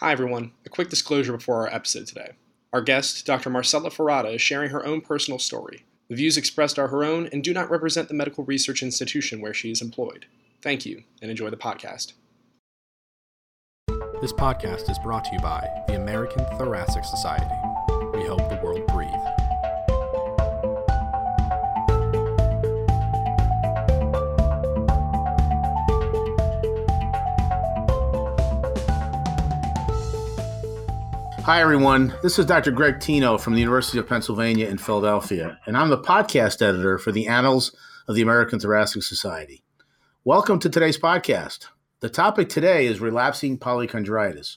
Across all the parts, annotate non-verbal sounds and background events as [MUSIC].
Hi, everyone. A quick disclosure before our episode today. Our guest, Dr. Marcela Ferrada, is sharing her own personal story. The views expressed are her own and do not represent the medical research institution where she is employed. Thank you and enjoy the podcast. This podcast is brought to you by the American Thoracic Society. Hi, everyone. This is Dr. Greg Tino from the University of Pennsylvania in Philadelphia, and I'm the podcast editor for the Annals of the American Thoracic Society. Welcome to today's podcast. The topic today is relapsing polychondritis.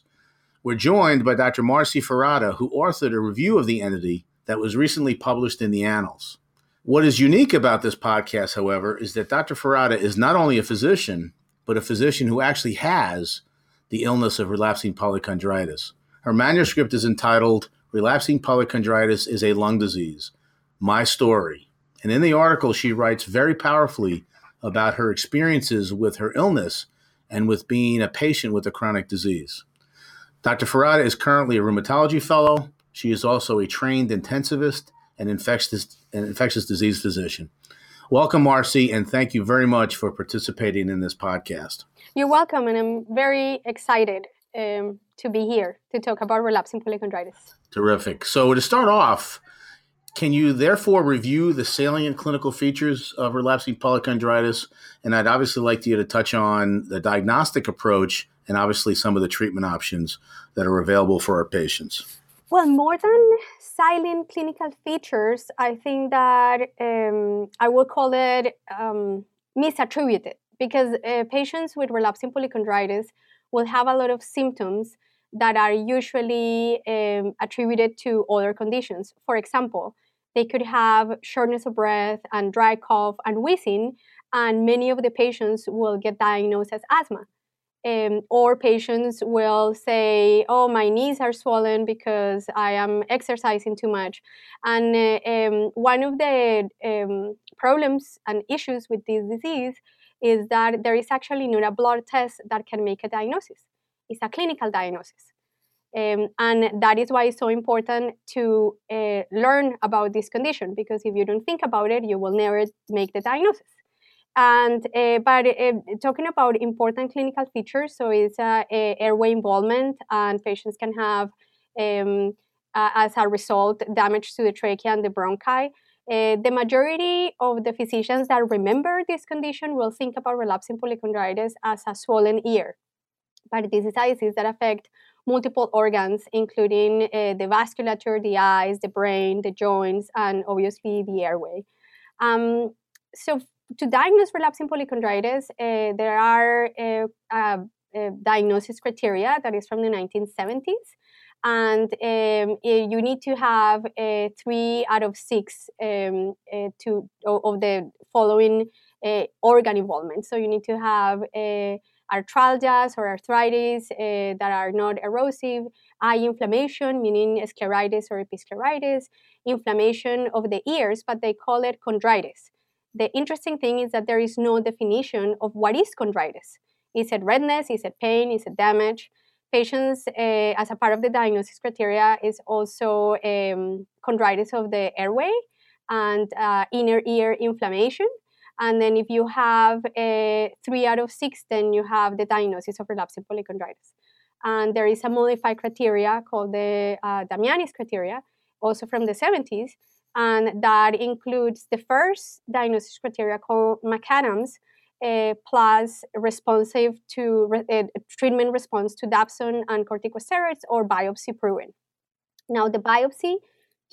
We're joined by Dr. Marcy Ferrada, who authored a review of the entity that was recently published in the Annals. What is unique about this podcast, however, is that Dr. Ferrada is not only a physician, but a physician who actually has the illness of relapsing polychondritis. Her manuscript is entitled Relapsing Polychondritis is a Lung Disease My Story. And in the article, she writes very powerfully about her experiences with her illness and with being a patient with a chronic disease. Dr. Ferrada is currently a rheumatology fellow. She is also a trained intensivist and infectious, and infectious disease physician. Welcome, Marcy, and thank you very much for participating in this podcast. You're welcome, and I'm very excited um, to be here to talk about relapsing polychondritis. Terrific. So, to start off, can you therefore review the salient clinical features of relapsing polychondritis? And I'd obviously like you to touch on the diagnostic approach and obviously some of the treatment options that are available for our patients. Well, more than silent clinical features, I think that um, I will call it um, misattributed because uh, patients with relapsing polychondritis will have a lot of symptoms that are usually um, attributed to other conditions. For example, they could have shortness of breath and dry cough and wheezing, and many of the patients will get diagnosed as asthma. Um, or patients will say, "Oh, my knees are swollen because I am exercising too much." And uh, um, one of the um, problems and issues with this disease is that there is actually not a blood test that can make a diagnosis. It's a clinical diagnosis. Um, and that is why it's so important to uh, learn about this condition because if you don't think about it, you will never make the diagnosis. And uh, but uh, talking about important clinical features, so it's uh, airway involvement, and patients can have, um, as a result, damage to the trachea and the bronchi. Uh, the majority of the physicians that remember this condition will think about relapsing polychondritis as a swollen ear. But this is a disease that affect multiple organs, including uh, the vasculature, the eyes, the brain, the joints, and obviously the airway. Um, so, to diagnose relapsing polychondritis, uh, there are uh, diagnosis criteria that is from the 1970s and um, you need to have three out of six um, to, of the following organ involvement. So you need to have arthralgias or arthritis that are not erosive, eye inflammation, meaning scleritis or episcleritis, inflammation of the ears, but they call it chondritis. The interesting thing is that there is no definition of what is chondritis. Is it redness? Is it pain? Is it damage? Patients, uh, as a part of the diagnosis criteria, is also um, chondritis of the airway and uh, inner ear inflammation. And then if you have a three out of six, then you have the diagnosis of relapsing polychondritis. And there is a modified criteria called the uh, Damiani's criteria, also from the 70s, and that includes the first diagnosis criteria called McAdams, uh, plus responsive to uh, treatment response to dapsone and corticosteroids or biopsy proven. Now, the biopsy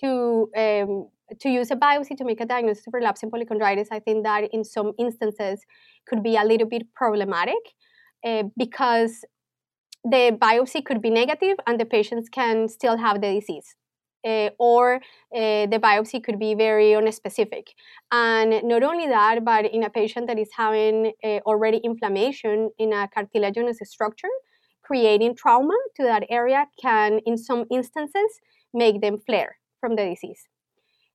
to um, to use a biopsy to make a diagnosis of relapsing polychondritis, I think that in some instances could be a little bit problematic uh, because the biopsy could be negative and the patients can still have the disease uh, or uh, the biopsy could be very unspecific. And not only that, but in a patient that is having already inflammation in a cartilaginous structure, creating trauma to that area can, in some instances, make them flare from the disease.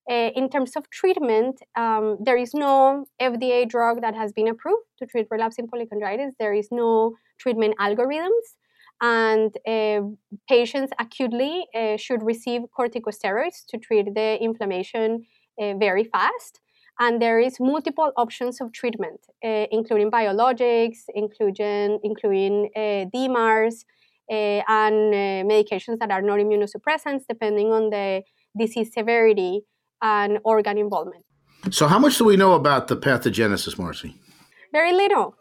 Uh, in terms of treatment, um, there is no FDA drug that has been approved to treat relapsing polychondritis. There is no treatment algorithms. and uh, patients acutely uh, should receive corticosteroids to treat the inflammation uh, very fast and there is multiple options of treatment uh, including biologics including including uh, DMARDs and medications that are not immunosuppressants depending on the disease severity and organ involvement. So how much do we know about the pathogenesis marcy? Very little.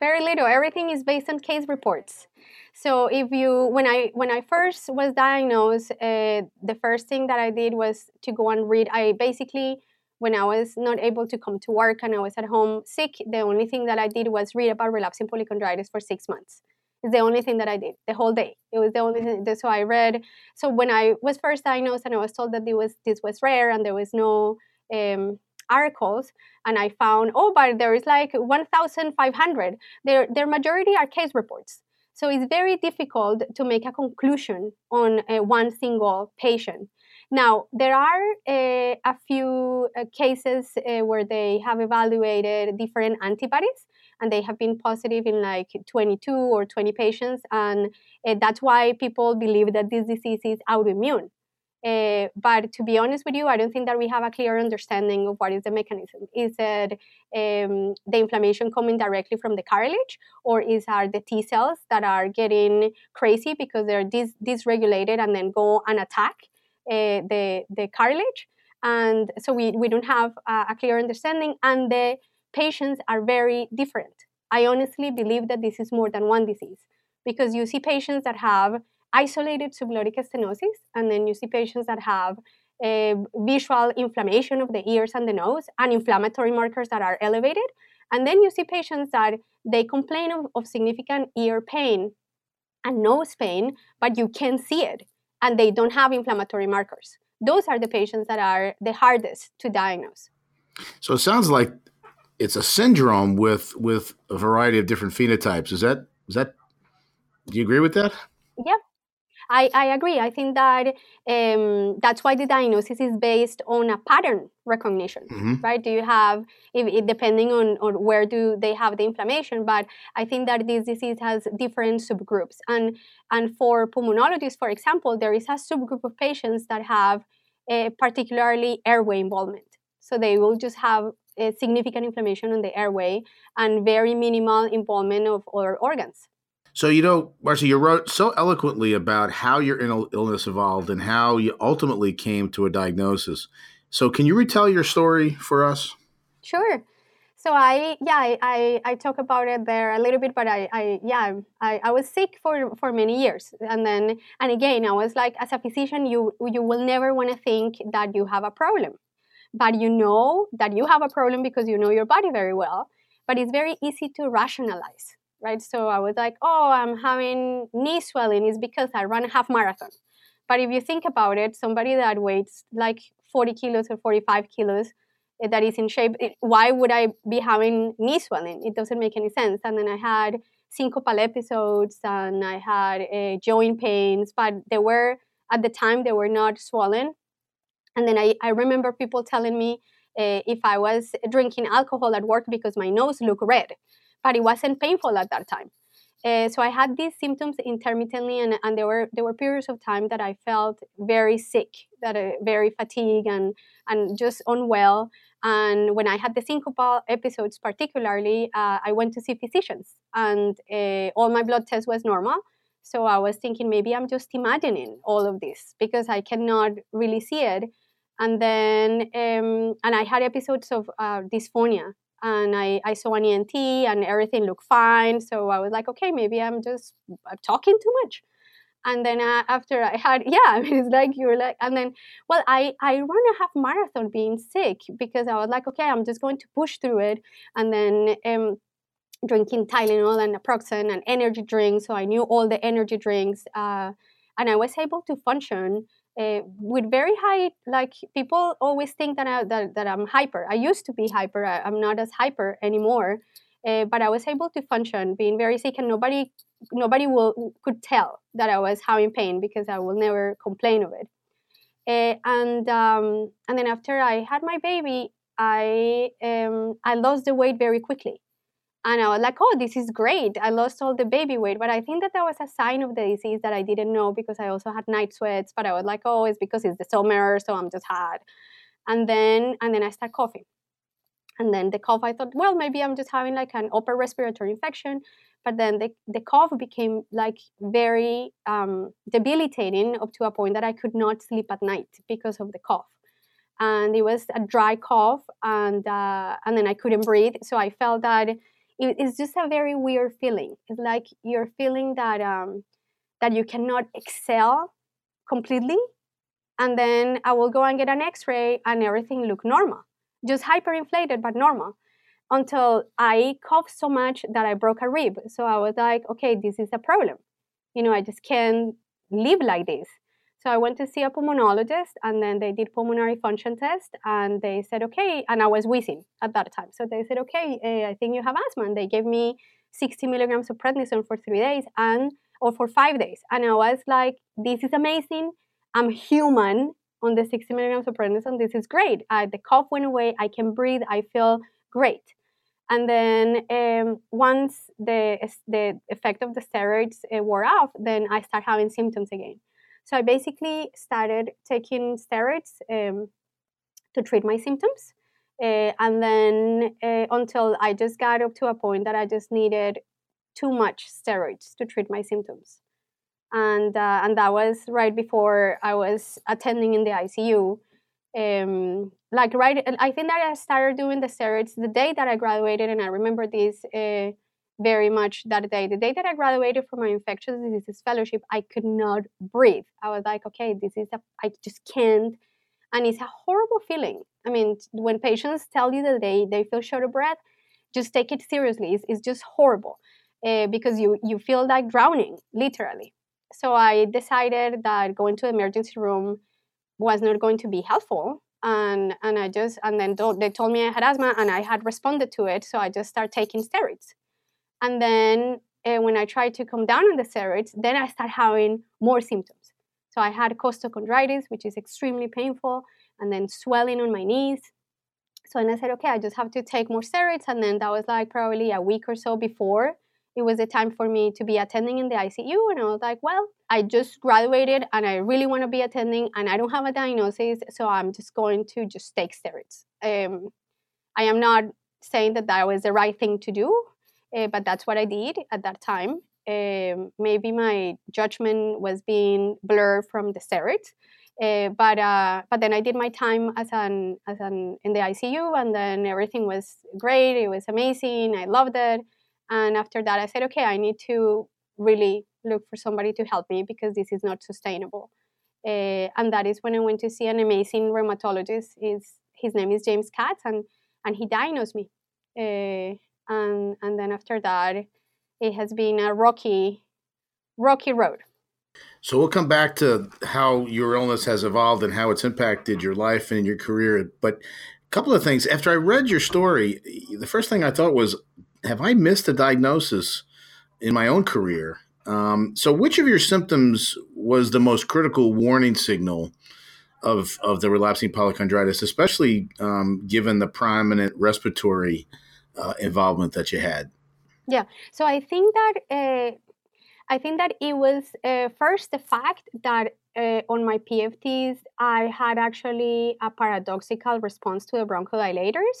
Very little. Everything is based on case reports. So if you when i when i first was diagnosed uh, the first thing that i did was to go and read. I basically when i was not able to come to work and i was at home sick the only thing that i did was read about relapsing polychondritis for six months it's the only thing that i did the whole day. It was the only thing That, so i read so when i was first diagnosed and i was told that it was this was rare and there was no um, articles and i found oh but there is like 1500 their their majority are case reports. So it's very difficult to make a conclusion on uh, one single patient. Now, there are uh, a few uh, cases uh, where they have evaluated different antibodies and they have been positive in like 22 or 20 patients. And uh, that's why people believe that this disease is autoimmune. Uh, but to be honest with you, I don't think that we have a clear understanding of what is the mechanism. Is it um, the inflammation coming directly from the cartilage, or is are the T cells that are getting crazy because they're dis- dysregulated and then go and attack uh, the the cartilage? And so we, we don't have a, a clear understanding, and the patients are very different. I honestly believe that this is more than one disease because you see patients that have isolated subglottic stenosis, and then you see patients that have a visual inflammation of the ears and the nose and inflammatory markers that are elevated. And then you see patients that they complain of, of significant ear pain and nose pain, but you can see it and they don't have inflammatory markers. Those are the patients that are the hardest to diagnose. So it sounds like it's a syndrome with with a variety of different phenotypes. Is that is that do you agree with that? Yeah, I, I agree. I think that um, that's why the diagnosis is based on a pattern recognition, mm-hmm. right? Do you have, if, it, depending on, on where do they have the inflammation, but I think that this disease has different subgroups. And, and for pulmonologists, for example, there is a subgroup of patients that have a particularly airway involvement. So they will just have significant inflammation on the airway and very minimal involvement of other organs. So, you know, Marcy, you wrote so eloquently about how your illness evolved and how you ultimately came to a diagnosis. So, can you retell your story for us? Sure. So I yeah I, I, I, talk about it there a little bit, but I, I yeah I, I was sick for for many years, and then and again I was like as a physician you you will never want to think that you have a problem, but you know that you have a problem because you know your body very well. But it's very easy to rationalize right? So I was like, oh, I'm having knee swelling is because I run a half marathon. But if you think about it, somebody that weighs like 40 kilos or 45 kilos eh, that is in shape, why would I be having knee swelling? It doesn't make any sense. And then I had syncopal episodes and I had uh, joint pains, but they were, at the time, they were not swollen. And then I, I remember people telling me uh, if I was drinking alcohol at work because my nose looked red but it wasn't painful at that time. Uh, so I had these symptoms intermittently, and, and there were there were periods of time that I felt very sick, that uh, very fatigued and and just unwell. And when I had the syncopal episodes, particularly, uh, I went to see physicians, and all my blood tests was normal. So I was thinking maybe I'm just imagining all of this because I cannot really see it. And then um, and I had episodes of uh, dysphonia and I, I saw an ENT and everything looked fine. So I was like, okay, maybe I'm just I'm talking too much. And then uh, after I had, [LAUGHS] yeah, I mean, it's like you're like, and then, well, I, I run a half marathon being sick because I was like, okay, I'm just going to push through it. And then um, drinking Tylenol and naproxen and energy drinks. So I knew all the energy drinks. Uh, and I was able to function uh, with very high like people always think that, I, that, that i'm hyper. I used to be hyper. I, am not as hyper anymore uh, but i was able to function being very sick and nobody nobody will could tell that i was having pain because i will never complain of it. Uh, and um, and then after i had my baby i um, i lost the weight very quickly And I was like, oh, this is great. I lost all the baby weight. But I think that that was a sign of the disease that I didn't know because I also had night sweats. But I was like, oh, it's because it's the summer, so I'm just hot. And then and then I start coughing. And then the cough, I thought, well, maybe I'm just having like an upper respiratory infection. But then the, the cough became like very um, debilitating up to a point that I could not sleep at night because of the cough. And it was a dry cough, and uh, and then I couldn't breathe. So I felt that it, it's just a very weird feeling. It's like you're feeling that um, that you cannot excel completely, and then I will go and get an X-ray, and everything look normal just hyperinflated but normal until I coughed so much that I broke a rib. So I was like, okay, this is a problem. You know, I just can't live like this. So I went to see a pulmonologist and then they did pulmonary function test and they said, okay, and I was wheezing at that time. So they said, okay, uh, I think you have asthma. And they gave me 60 milligrams of prednisone for three days and or for five days. And I was like, this is amazing. I'm human on the 60 milligrams of prednisone. This is great. Uh, the cough went away. I can breathe. I feel great. And then um, once the the effect of the steroids uh, wore off, then I start having symptoms again. So I basically started taking steroids um, to treat my symptoms, uh, and then uh, until I just got up to a point that I just needed too much steroids to treat my symptoms and uh, and that was right before I was attending in the ICU. Um, like right, I think that I started doing the steroids the day that I graduated, and I remember this uh, very much that day. The day that I graduated from my infectious diseases fellowship, I could not breathe. I was like, okay, this is a, I just can't, and it's a horrible feeling. I mean, when patients tell you that they they feel short of breath, just take it seriously. It's, it's just horrible. Uh, because you you feel like drowning literally so I decided that going to the emergency room was not going to be helpful. And, and I just, and then they told me I had asthma and I had responded to it. So I just started taking steroids. And then uh, when I tried to come down on the steroids, then I started having more symptoms. So I had costochondritis, which is extremely painful, and then swelling on my knees. So then I said, okay, I just have to take more steroids. And then that was like probably a week or so before it was a time for me to be attending in the ICU. And I was like, well, I just graduated and I really want to be attending and I don't have a diagnosis. So I'm just going to just take steroids. Um, I am not saying that that was the right thing to do, uh, but that's what I did at that time. Um, maybe my judgment was being blurred from the steroids. Uh, but uh, but then I did my time as an as an in the ICU, and then everything was great. It was amazing. I loved it. And after that, I said, okay, I need to really look for somebody to help me because this is not sustainable. Uh, and that is when I went to see an amazing rheumatologist. His, his name is James Katz, and, and he diagnosed me. And, and then after that, it has been a rocky, rocky road. So we'll come back to how your illness has evolved and how it's impacted your life and your career. But a couple of things. After I read your story, the first thing I thought was, have I missed a diagnosis in my own career? Um, so, which of your symptoms was the most critical warning signal of of the relapsing polychondritis, especially um, given the prominent respiratory uh, involvement that you had? Yeah, so I think that uh, I think that it was uh, first the fact that uh, on my PFTs I had actually a paradoxical response to the bronchodilators.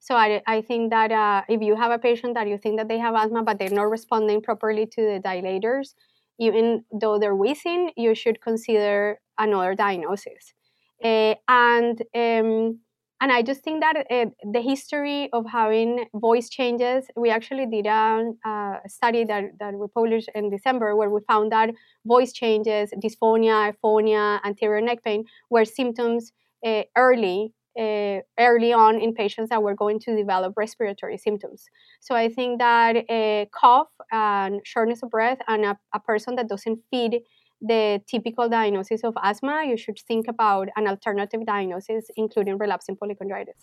So I, I think that uh, if you have a patient that you think that they have asthma but they're not responding properly to the dilators, even though they're wheezing, you should consider another diagnosis. Uh, and um, and I just think that uh, the history of having voice changes, we actually did a, a, study that, that we published in December where we found that voice changes, dysphonia, aphonia, anterior neck pain were symptoms uh, early uh, early on in patients that were going to develop respiratory symptoms. So I think that a cough and shortness of breath and a, a person that doesn't fit the typical diagnosis of asthma, you should think about an alternative diagnosis, including relapsing polychondritis.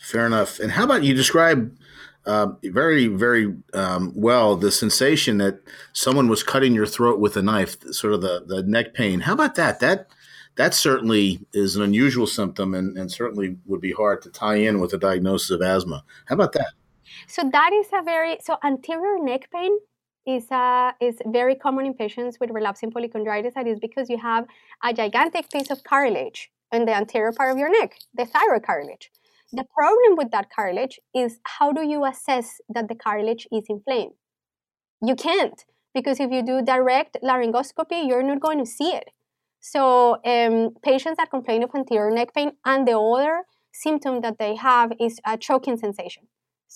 Fair enough. And how about you describe uh, very, very um, well the sensation that someone was cutting your throat with a knife, sort of the, the neck pain. How about that? That that certainly is an unusual symptom and, and certainly would be hard to tie in with a diagnosis of asthma. How about that? So that is a very so anterior neck pain is uh, is very common in patients with relapsing polychondritis. That is because you have a gigantic piece of cartilage in the anterior part of your neck, the thyroid cartilage. The problem with that cartilage is how do you assess that the cartilage is inflamed? You can't because if you do direct laryngoscopy, you're not going to see it. So um, patients that complain of anterior neck pain and the other symptom that they have is a choking sensation.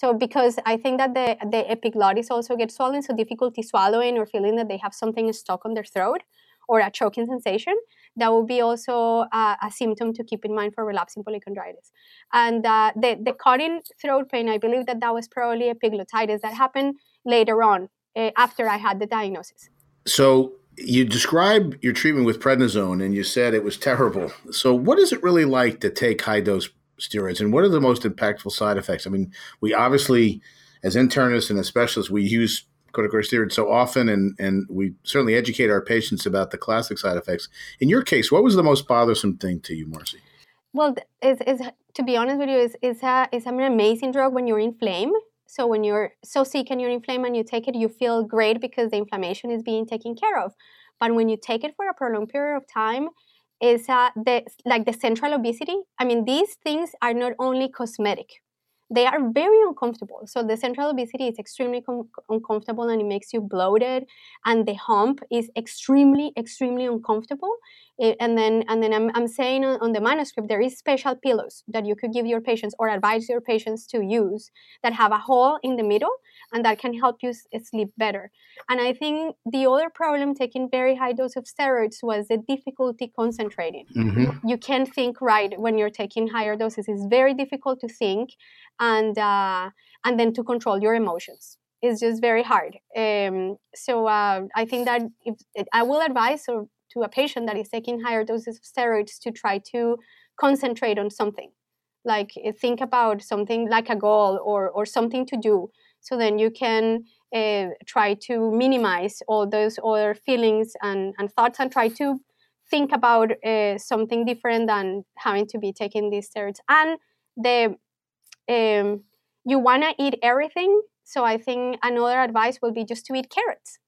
So because I think that the, the epiglottis also gets swollen, so difficulty swallowing or feeling that they have something stuck on their throat or a choking sensation, that would be also a, a symptom to keep in mind for relapsing polychondritis. And uh, the, the cutting throat pain, I believe that that was probably epiglottitis that happened later on uh, after I had the diagnosis. So you describe your treatment with prednisone and you said it was terrible. So what is it really like to take high dose steroids and what are the most impactful side effects? I mean, we obviously, as internists and as specialists, we use corticosteroids so often and, and we certainly educate our patients about the classic side effects. In your case, what was the most bothersome thing to you, Marcy? Well, is is to be honest with you, is is a is an amazing drug when you're inflamed. So when you're so sick and you're inflamed and you take it, you feel great because the inflammation is being taken care of. But when you take it for a prolonged period of time, is uh, the like the central obesity. I mean, these things are not only cosmetic; they are very uncomfortable. So the central obesity is extremely com- uncomfortable and it makes you bloated, and the hump is extremely, extremely uncomfortable. It, and then, and then I'm, I'm saying on, on, the manuscript there is special pillows that you could give your patients or advise your patients to use that have a hole in the middle and that can help you sleep better. And I think the other problem taking very high dose of steroids was the difficulty concentrating. Mm-hmm. You can't think right when you're taking higher doses. It's very difficult to think and uh, and then to control your emotions is just very hard. Um, so uh, I think that if I will advise to a patient that is taking higher doses of steroids to try to concentrate on something, like eh, think about something like a goal or or something to do. So then you can uh, try to minimize all those other feelings and, and thoughts and try to think about uh, something different than having to be taking these steroids. And the um, you want to eat everything. So I think another advice will be just to eat carrots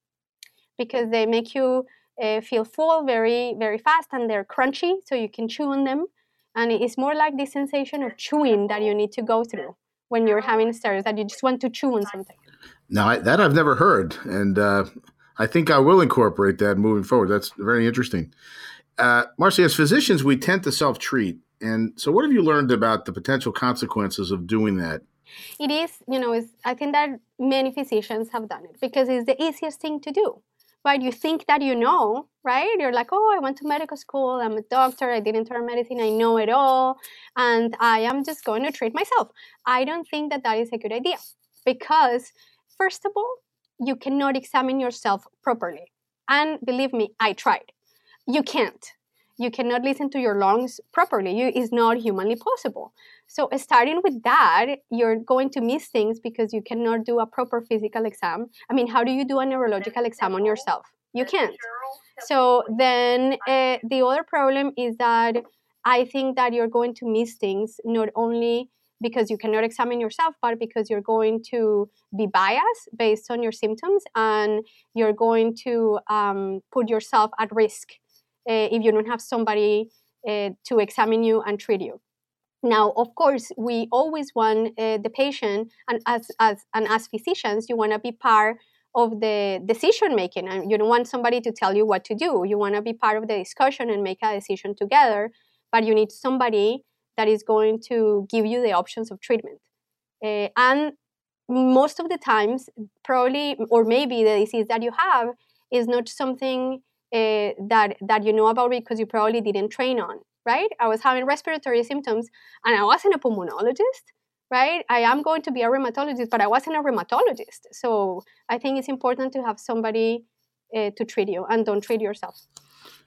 because they make you uh, feel full very, very fast and they're crunchy, so you can chew on them. And it's more like the sensation of chewing that you need to go through when you're having steroids, that you just want to chew on something. Now, that I've never heard. And uh, I think I will incorporate that moving forward. That's very interesting. Uh, Marcy, as physicians, we tend to self treat and so, what have you learned about the potential consequences of doing that? It is, you know, I think that many physicians have done it because it's the easiest thing to do. Right? You think that you know, right? You're like, oh, I went to medical school, I'm a doctor, I did internal medicine, I know it all, and I am just going to treat myself. I don't think that that is a good idea because, first of all, you cannot examine yourself properly. And believe me, I tried. You can't you cannot listen to your lungs properly. You, it's not humanly possible. So, starting with that, you're going to miss things because you cannot do a proper physical exam. I mean, how do you do a neurological exam on yourself? You can't. So, then uh, the other problem is that I think that you're going to miss things not only because you cannot examine yourself, but because you're going to be biased based on your symptoms and you're going to um, put yourself at risk if you don't have somebody uh, to examine you and treat you. Now, of course, we always want uh, the patient, and as, as and as physicians, you want to be part of the decision making, and you don't want somebody to tell you what to do. You want to be part of the discussion and make a decision together. But you need somebody that is going to give you the options of treatment. Uh, and most of the times, probably or maybe the disease that you have is not something uh, that that you know about because you probably didn't train on right? I was having respiratory symptoms and i wasn't a pulmonologist right? I am going to be a rheumatologist but i wasn't a rheumatologist. So i think it's important to have somebody uh, to treat you and don't treat yourself.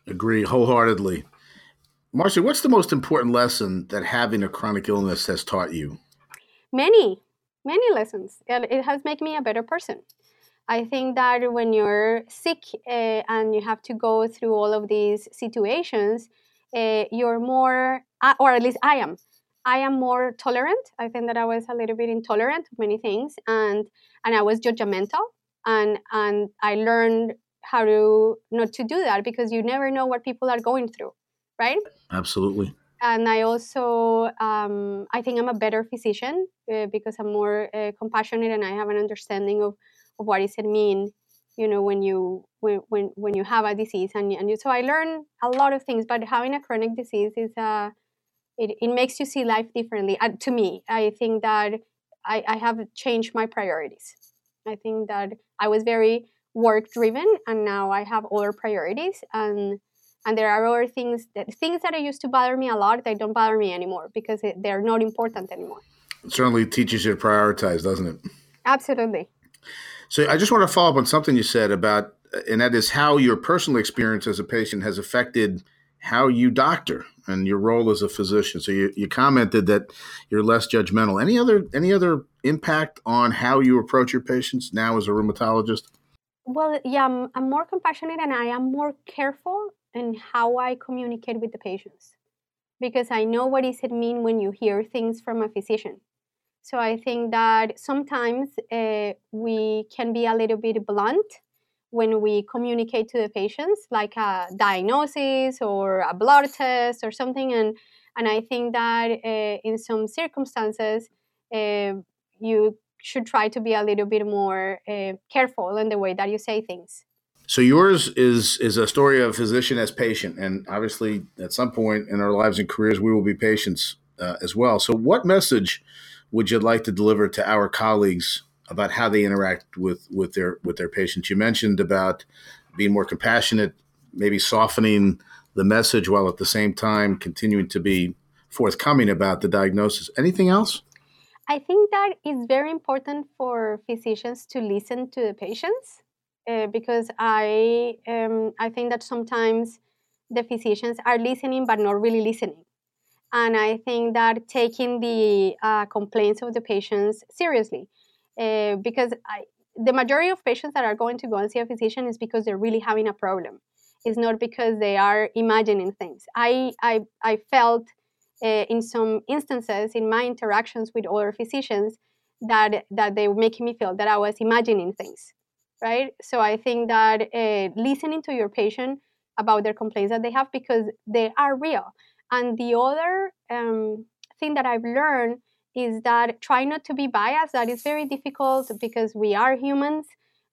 Agree wholeheartedly. Marcy what's the most important lesson that having a chronic illness has taught you? Many many lessons. It has made me a better person I think that when you're sick uh, and you have to go through all of these situations, uh, you're more, uh, or at least I am, I am more tolerant. I think that I was a little bit intolerant of many things, and and I was judgmental, and and I learned how to not to do that because you never know what people are going through, right? Absolutely. And I also, um, I think I'm a better physician uh, because I'm more uh, compassionate and I have an understanding of, of what does it mean, you know, when you when when, when you have a disease and and you, so I learned a lot of things. But having a chronic disease is a uh, it, it makes you see life differently. Uh, to me, I think that I, I have changed my priorities. I think that I was very work driven and now I have other priorities and and there are other things that things that used to bother me a lot they don't bother me anymore because it, they're not important anymore. It certainly teaches you to prioritize, doesn't it? Absolutely. So I just want to follow up on something you said about, and that is how your personal experience as a patient has affected how you doctor and your role as a physician. So you, you commented that you're less judgmental. Any other any other impact on how you approach your patients now as a rheumatologist? Well, yeah, I'm, I'm more compassionate and I am more careful in how I communicate with the patients because I know what does it mean when you hear things from a physician. So I think that sometimes uh, we can be a little bit blunt when we communicate to the patients, like a diagnosis or a blood test or something. And, and I think that uh, in some circumstances, uh, you should try to be a little bit more careful in the way that you say things. So yours is is a story of physician as patient, and obviously, at some point in our lives and careers, we will be patients uh, as well. So, what message would you like to deliver to our colleagues about how they interact with with their with their patients? You mentioned about being more compassionate, maybe softening the message while at the same time continuing to be forthcoming about the diagnosis. Anything else? I think that it's very important for physicians to listen to the patients uh, because I um, I think that sometimes the physicians are listening but not really listening, and I think that taking the uh, complaints of the patients seriously, uh, because I, the majority of patients that are going to go and see a physician is because they're really having a problem. It's not because they are imagining things. I I, I felt uh, in some instances in my interactions with other physicians that that they were making me feel that I was imagining things, right? So I think that uh, listening to your patient about their complaints that they have because they are real. And the other um, thing that I've learned is that try not to be biased. That is very difficult because we are humans.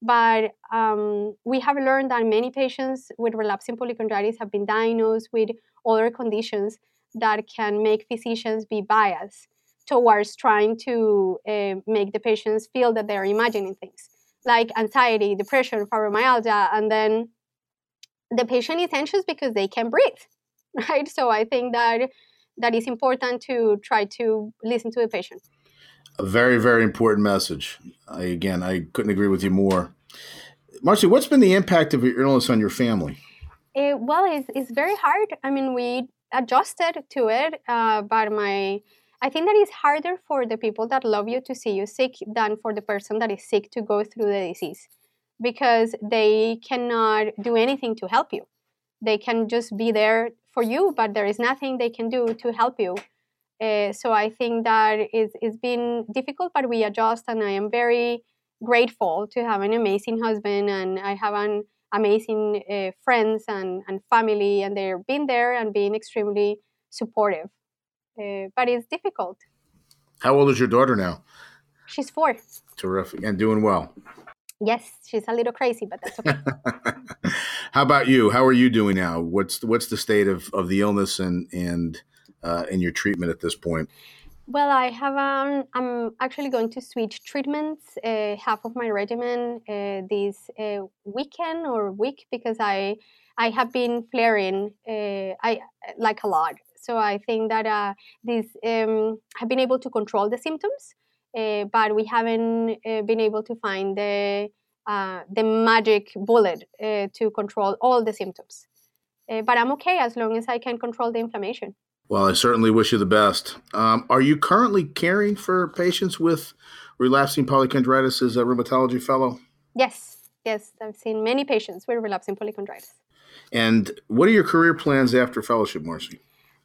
But um, we have learned that many patients with relapsing polychondritis have been diagnosed with other conditions that can make physicians be biased towards trying to uh, make the patients feel that they're imagining things like anxiety, depression, fibromyalgia, and then the patient is anxious because they can't breathe, [LAUGHS] right? So I think that that is important to try to listen to the patient. A very, very important message. I, again, I couldn't agree with you more. Marcy, what's been the impact of your illness on your family? It, well, it's, it's very hard. I mean, we adjusted to it, uh, but my I think that it's harder for the people that love you to see you sick than for the person that is sick to go through the disease because they cannot do anything to help you. They can just be there for you, but there is nothing they can do to help you. Uh, so I think that it's, it's been difficult, but we adjust, and I am very grateful to have an amazing husband, and I have an amazing uh, friends and, and family, and they've been there and being extremely supportive. Uh, but it's difficult. How old is your daughter now? She's four. Terrific and doing well. Yes, she's a little crazy, but that's okay. [LAUGHS] How about you? How are you doing now? What's what's the state of, of the illness and and uh, in your treatment at this point? Well, I have. Um, I'm actually going to switch treatments, uh, half of my regimen uh, this uh, weekend or week because I I have been flaring uh, I like a lot. So I think that uh, this um, have been able to control the symptoms, uh, but we haven't been able to find the the magic bullet to control all the symptoms. but I'm okay as long as I can control the inflammation. Well, I certainly wish you the best. Um, are you currently caring for patients with relapsing polychondritis as a rheumatology fellow? Yes, yes. I've seen many patients with relapsing polychondritis. And what are your career plans after fellowship, Marcy?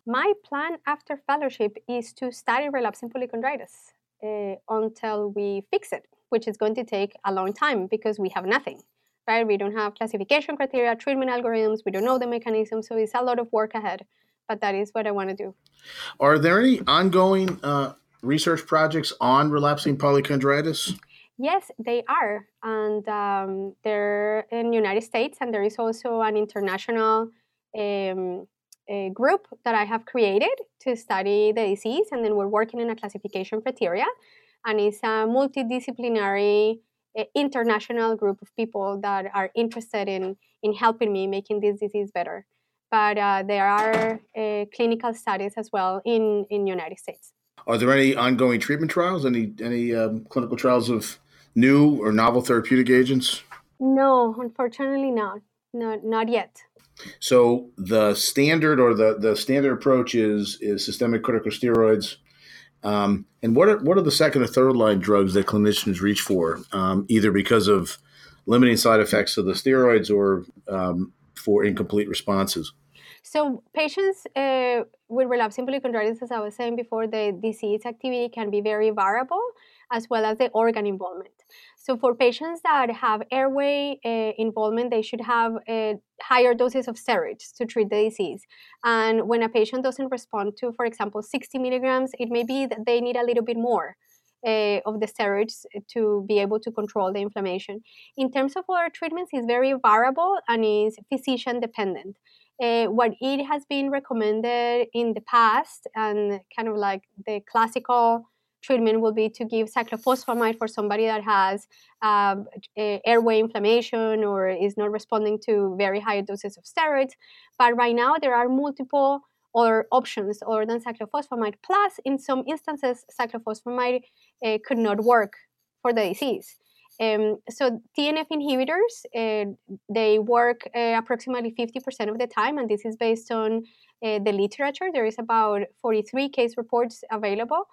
My plan after fellowship is to study relapsing polychondritis uh, until we fix it, which is going to take a long time because we have nothing, right? We don't have classification criteria, treatment algorithms, we don't know the mechanism, so it's a lot of work ahead. But that is what I want to do. Are there any ongoing uh, research projects on relapsing polychondritis? Yes, they are, and um, they're in the United States, and there is also an international um, group that I have created to study the disease, and then we're working in a classification criteria, and it's a multidisciplinary uh, international group of people that are interested in in helping me making this disease better. But uh, there are uh, clinical studies as well in in the United States. Are there any ongoing treatment trials? Any any um, clinical trials of new or novel therapeutic agents? No, unfortunately not. Not not yet. So the standard or the, the standard approach is is systemic corticosteroids. Um, and what are what are the second or third line drugs that clinicians reach for, um, either because of limiting side effects of the steroids or um, for incomplete responses? So patients uh, with relapsing polychondritis, as I was saying before, the disease activity can be very variable, as well as the organ involvement. So for patients that have airway uh, involvement, they should have uh, higher doses of steroids to treat the disease. And when a patient doesn't respond to, for example, 60 milligrams, it may be that they need a little bit more. Uh, of the steroids to be able to control the inflammation. In terms of other treatments, it's very variable and is physician dependent. Uh, what it has been recommended in the past and kind of like the classical treatment will be to give cyclophosphamide for somebody that has um, airway inflammation or is not responding to very high doses of steroids. But right now, there are multiple other options other than cyclophosphamide. Plus, in some instances, cyclophosphamide uh, could not work for the disease. Um, so TNF inhibitors, uh, they work uh, approximately 50% of the time, and this is based on uh, the literature. There is about 43 case reports available.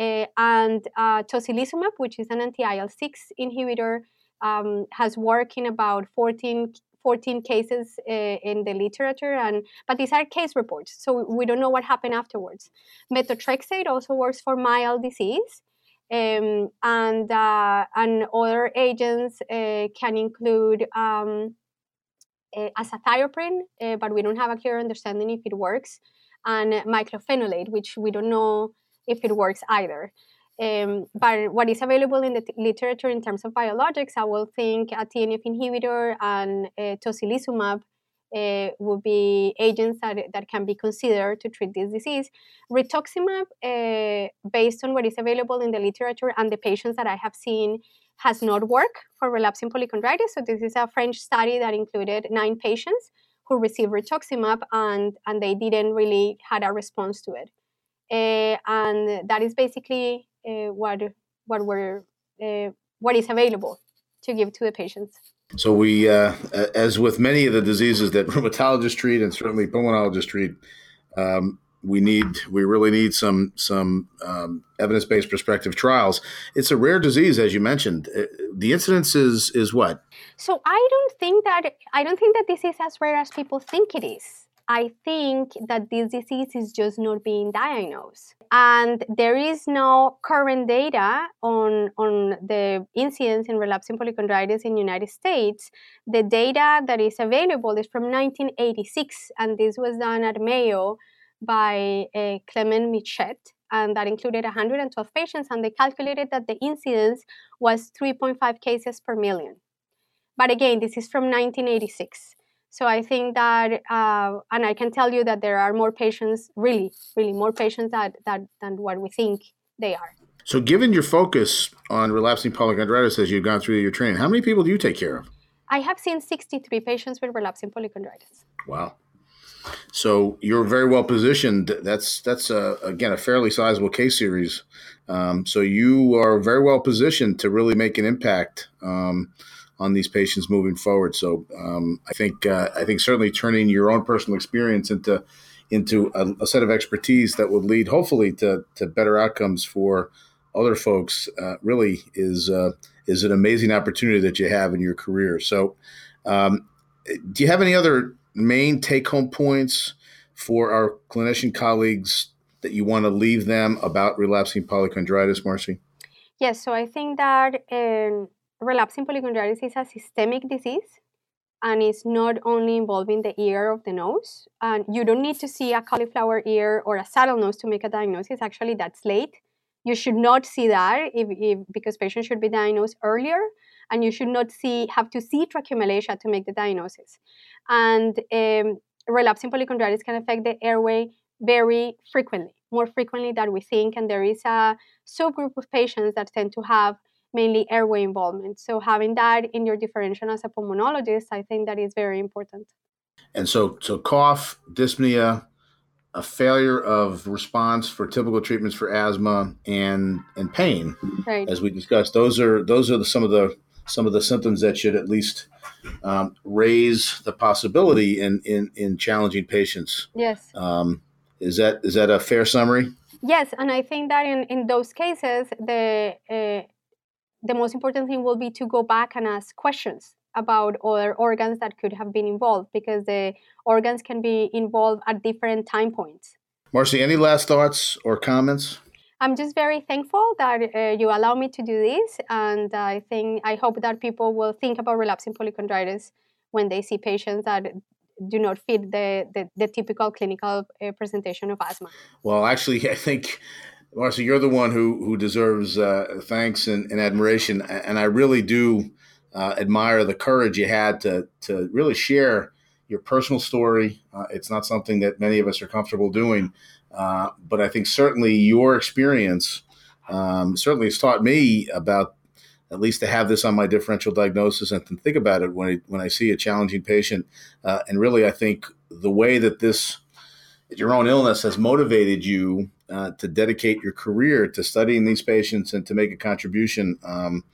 Uh, and uh, tocilizumab, which is an anti-IL-6 inhibitor, um, has worked in about 14, 14 cases uh, in the literature, and but these are case reports, so we don't know what happened afterwards. Methotrexate also works for mild disease, um, and uh, and other agents uh, can include um, uh, azathioprine, but we don't have a clear understanding if it works, and mycophenolate, which we don't know if it works either. Um, but what is available in the t- literature in terms of biologics, I will think a TNF inhibitor and uh, tocilizumab uh, would be agents that, that can be considered to treat this disease. Rituximab, uh, based on what is available in the literature and the patients that I have seen, has not worked for relapsing polychondritis. So this is a French study that included nine patients who received rituximab and, and they didn't really had a response to it. Uh, and that is basically uh, what what we're uh, what is available to give to the patients. So we, as with many of the diseases that [LAUGHS] rheumatologists treat and certainly pulmonologists treat, um, we need we really need some some um, evidence based prospective trials. It's a rare disease, as you mentioned. The incidence is is what? So I don't think that I don't think that this is as rare as people think it is. I think that this disease is just not being diagnosed. And there is no current data on, on the incidence in relapsing polychondritis in the United States. The data that is available is from 1986, and this was done at Mayo by uh, Clement Michet, and that included 112 patients, and they calculated that the incidence was 3.5 cases per million. But again, this is from 1986. So I think that, uh, and I can tell you that there are more patients, really, really more patients that, that than what we think they are. So, given your focus on relapsing polychondritis as you've gone through your training, how many people do you take care of? I have seen 63 patients with relapsing polychondritis. Wow. So you're very well positioned. That's that's a, again a fairly sizable case series. Um, so you are very well positioned to really make an impact. Um, on these patients moving forward. So um, I think uh, I think certainly turning your own personal experience into into a, a, set of expertise that would lead hopefully to, to better outcomes for other folks uh, really is uh, is an amazing opportunity that you have in your career. So um, do you have any other main take home points for our clinician colleagues that you want to leave them about relapsing polychondritis, Marcy? Yes, so I think that um, relapsing polychondritis is a systemic disease and it's not only involving the ear of the nose. And you don't need to see a cauliflower ear or a saddle nose to make a diagnosis. Actually, that's late. You should not see that if, if, because patients should be diagnosed earlier, and you should not see have to see tracheomalacia to make the diagnosis. And um, relapsing polychondritis can affect the airway very frequently, more frequently than we think. And there is a subgroup of patients that tend to have mainly airway involvement. So having that in your differential as a pulmonologist, I think that is very important. And so, so cough, dyspnea, a failure of response for typical treatments for asthma and and pain, right. as we discussed. Those are those are the, some of the some of the symptoms that should at least um, raise the possibility in, in in challenging patients. Yes. Um, is that is that a fair summary? Yes, and I think that in, in those cases, the uh, the most important thing will be to go back and ask questions about other organs that could have been involved because the organs can be involved at different time points. Marcy, any last thoughts or comments? I'm just very thankful that uh, you allow me to do this, and I think I hope that people will think about relapsing polychondritis when they see patients that do not fit the, the, the typical clinical uh, presentation of asthma. Well, actually, [LAUGHS] I think Marcy, you're the one who who deserves uh, thanks and, and, admiration, and I really do uh, admire the courage you had to to really share your personal story. Uh, it's not something that many of us are comfortable doing, uh, but I think certainly your experience um, certainly has taught me about at least to have this on my differential diagnosis and to think about it when I, when I see a challenging patient. Uh, and really, I think the way that this your own illness has motivated you uh, to dedicate your career to studying these patients and to make a contribution. Um,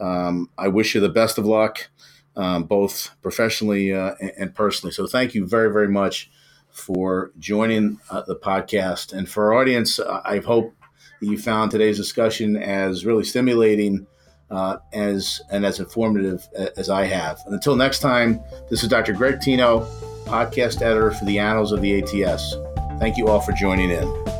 um, I wish you the best of luck, um, both professionally uh, and personally. So, thank you very, very much for joining uh, the podcast. And for our audience, I hope that you found today's discussion as really stimulating. Uh, as and as informative as I have. And until next time, this is Dr. Greg Tino, podcast editor for the Annals of the ATS. Thank you all for joining in.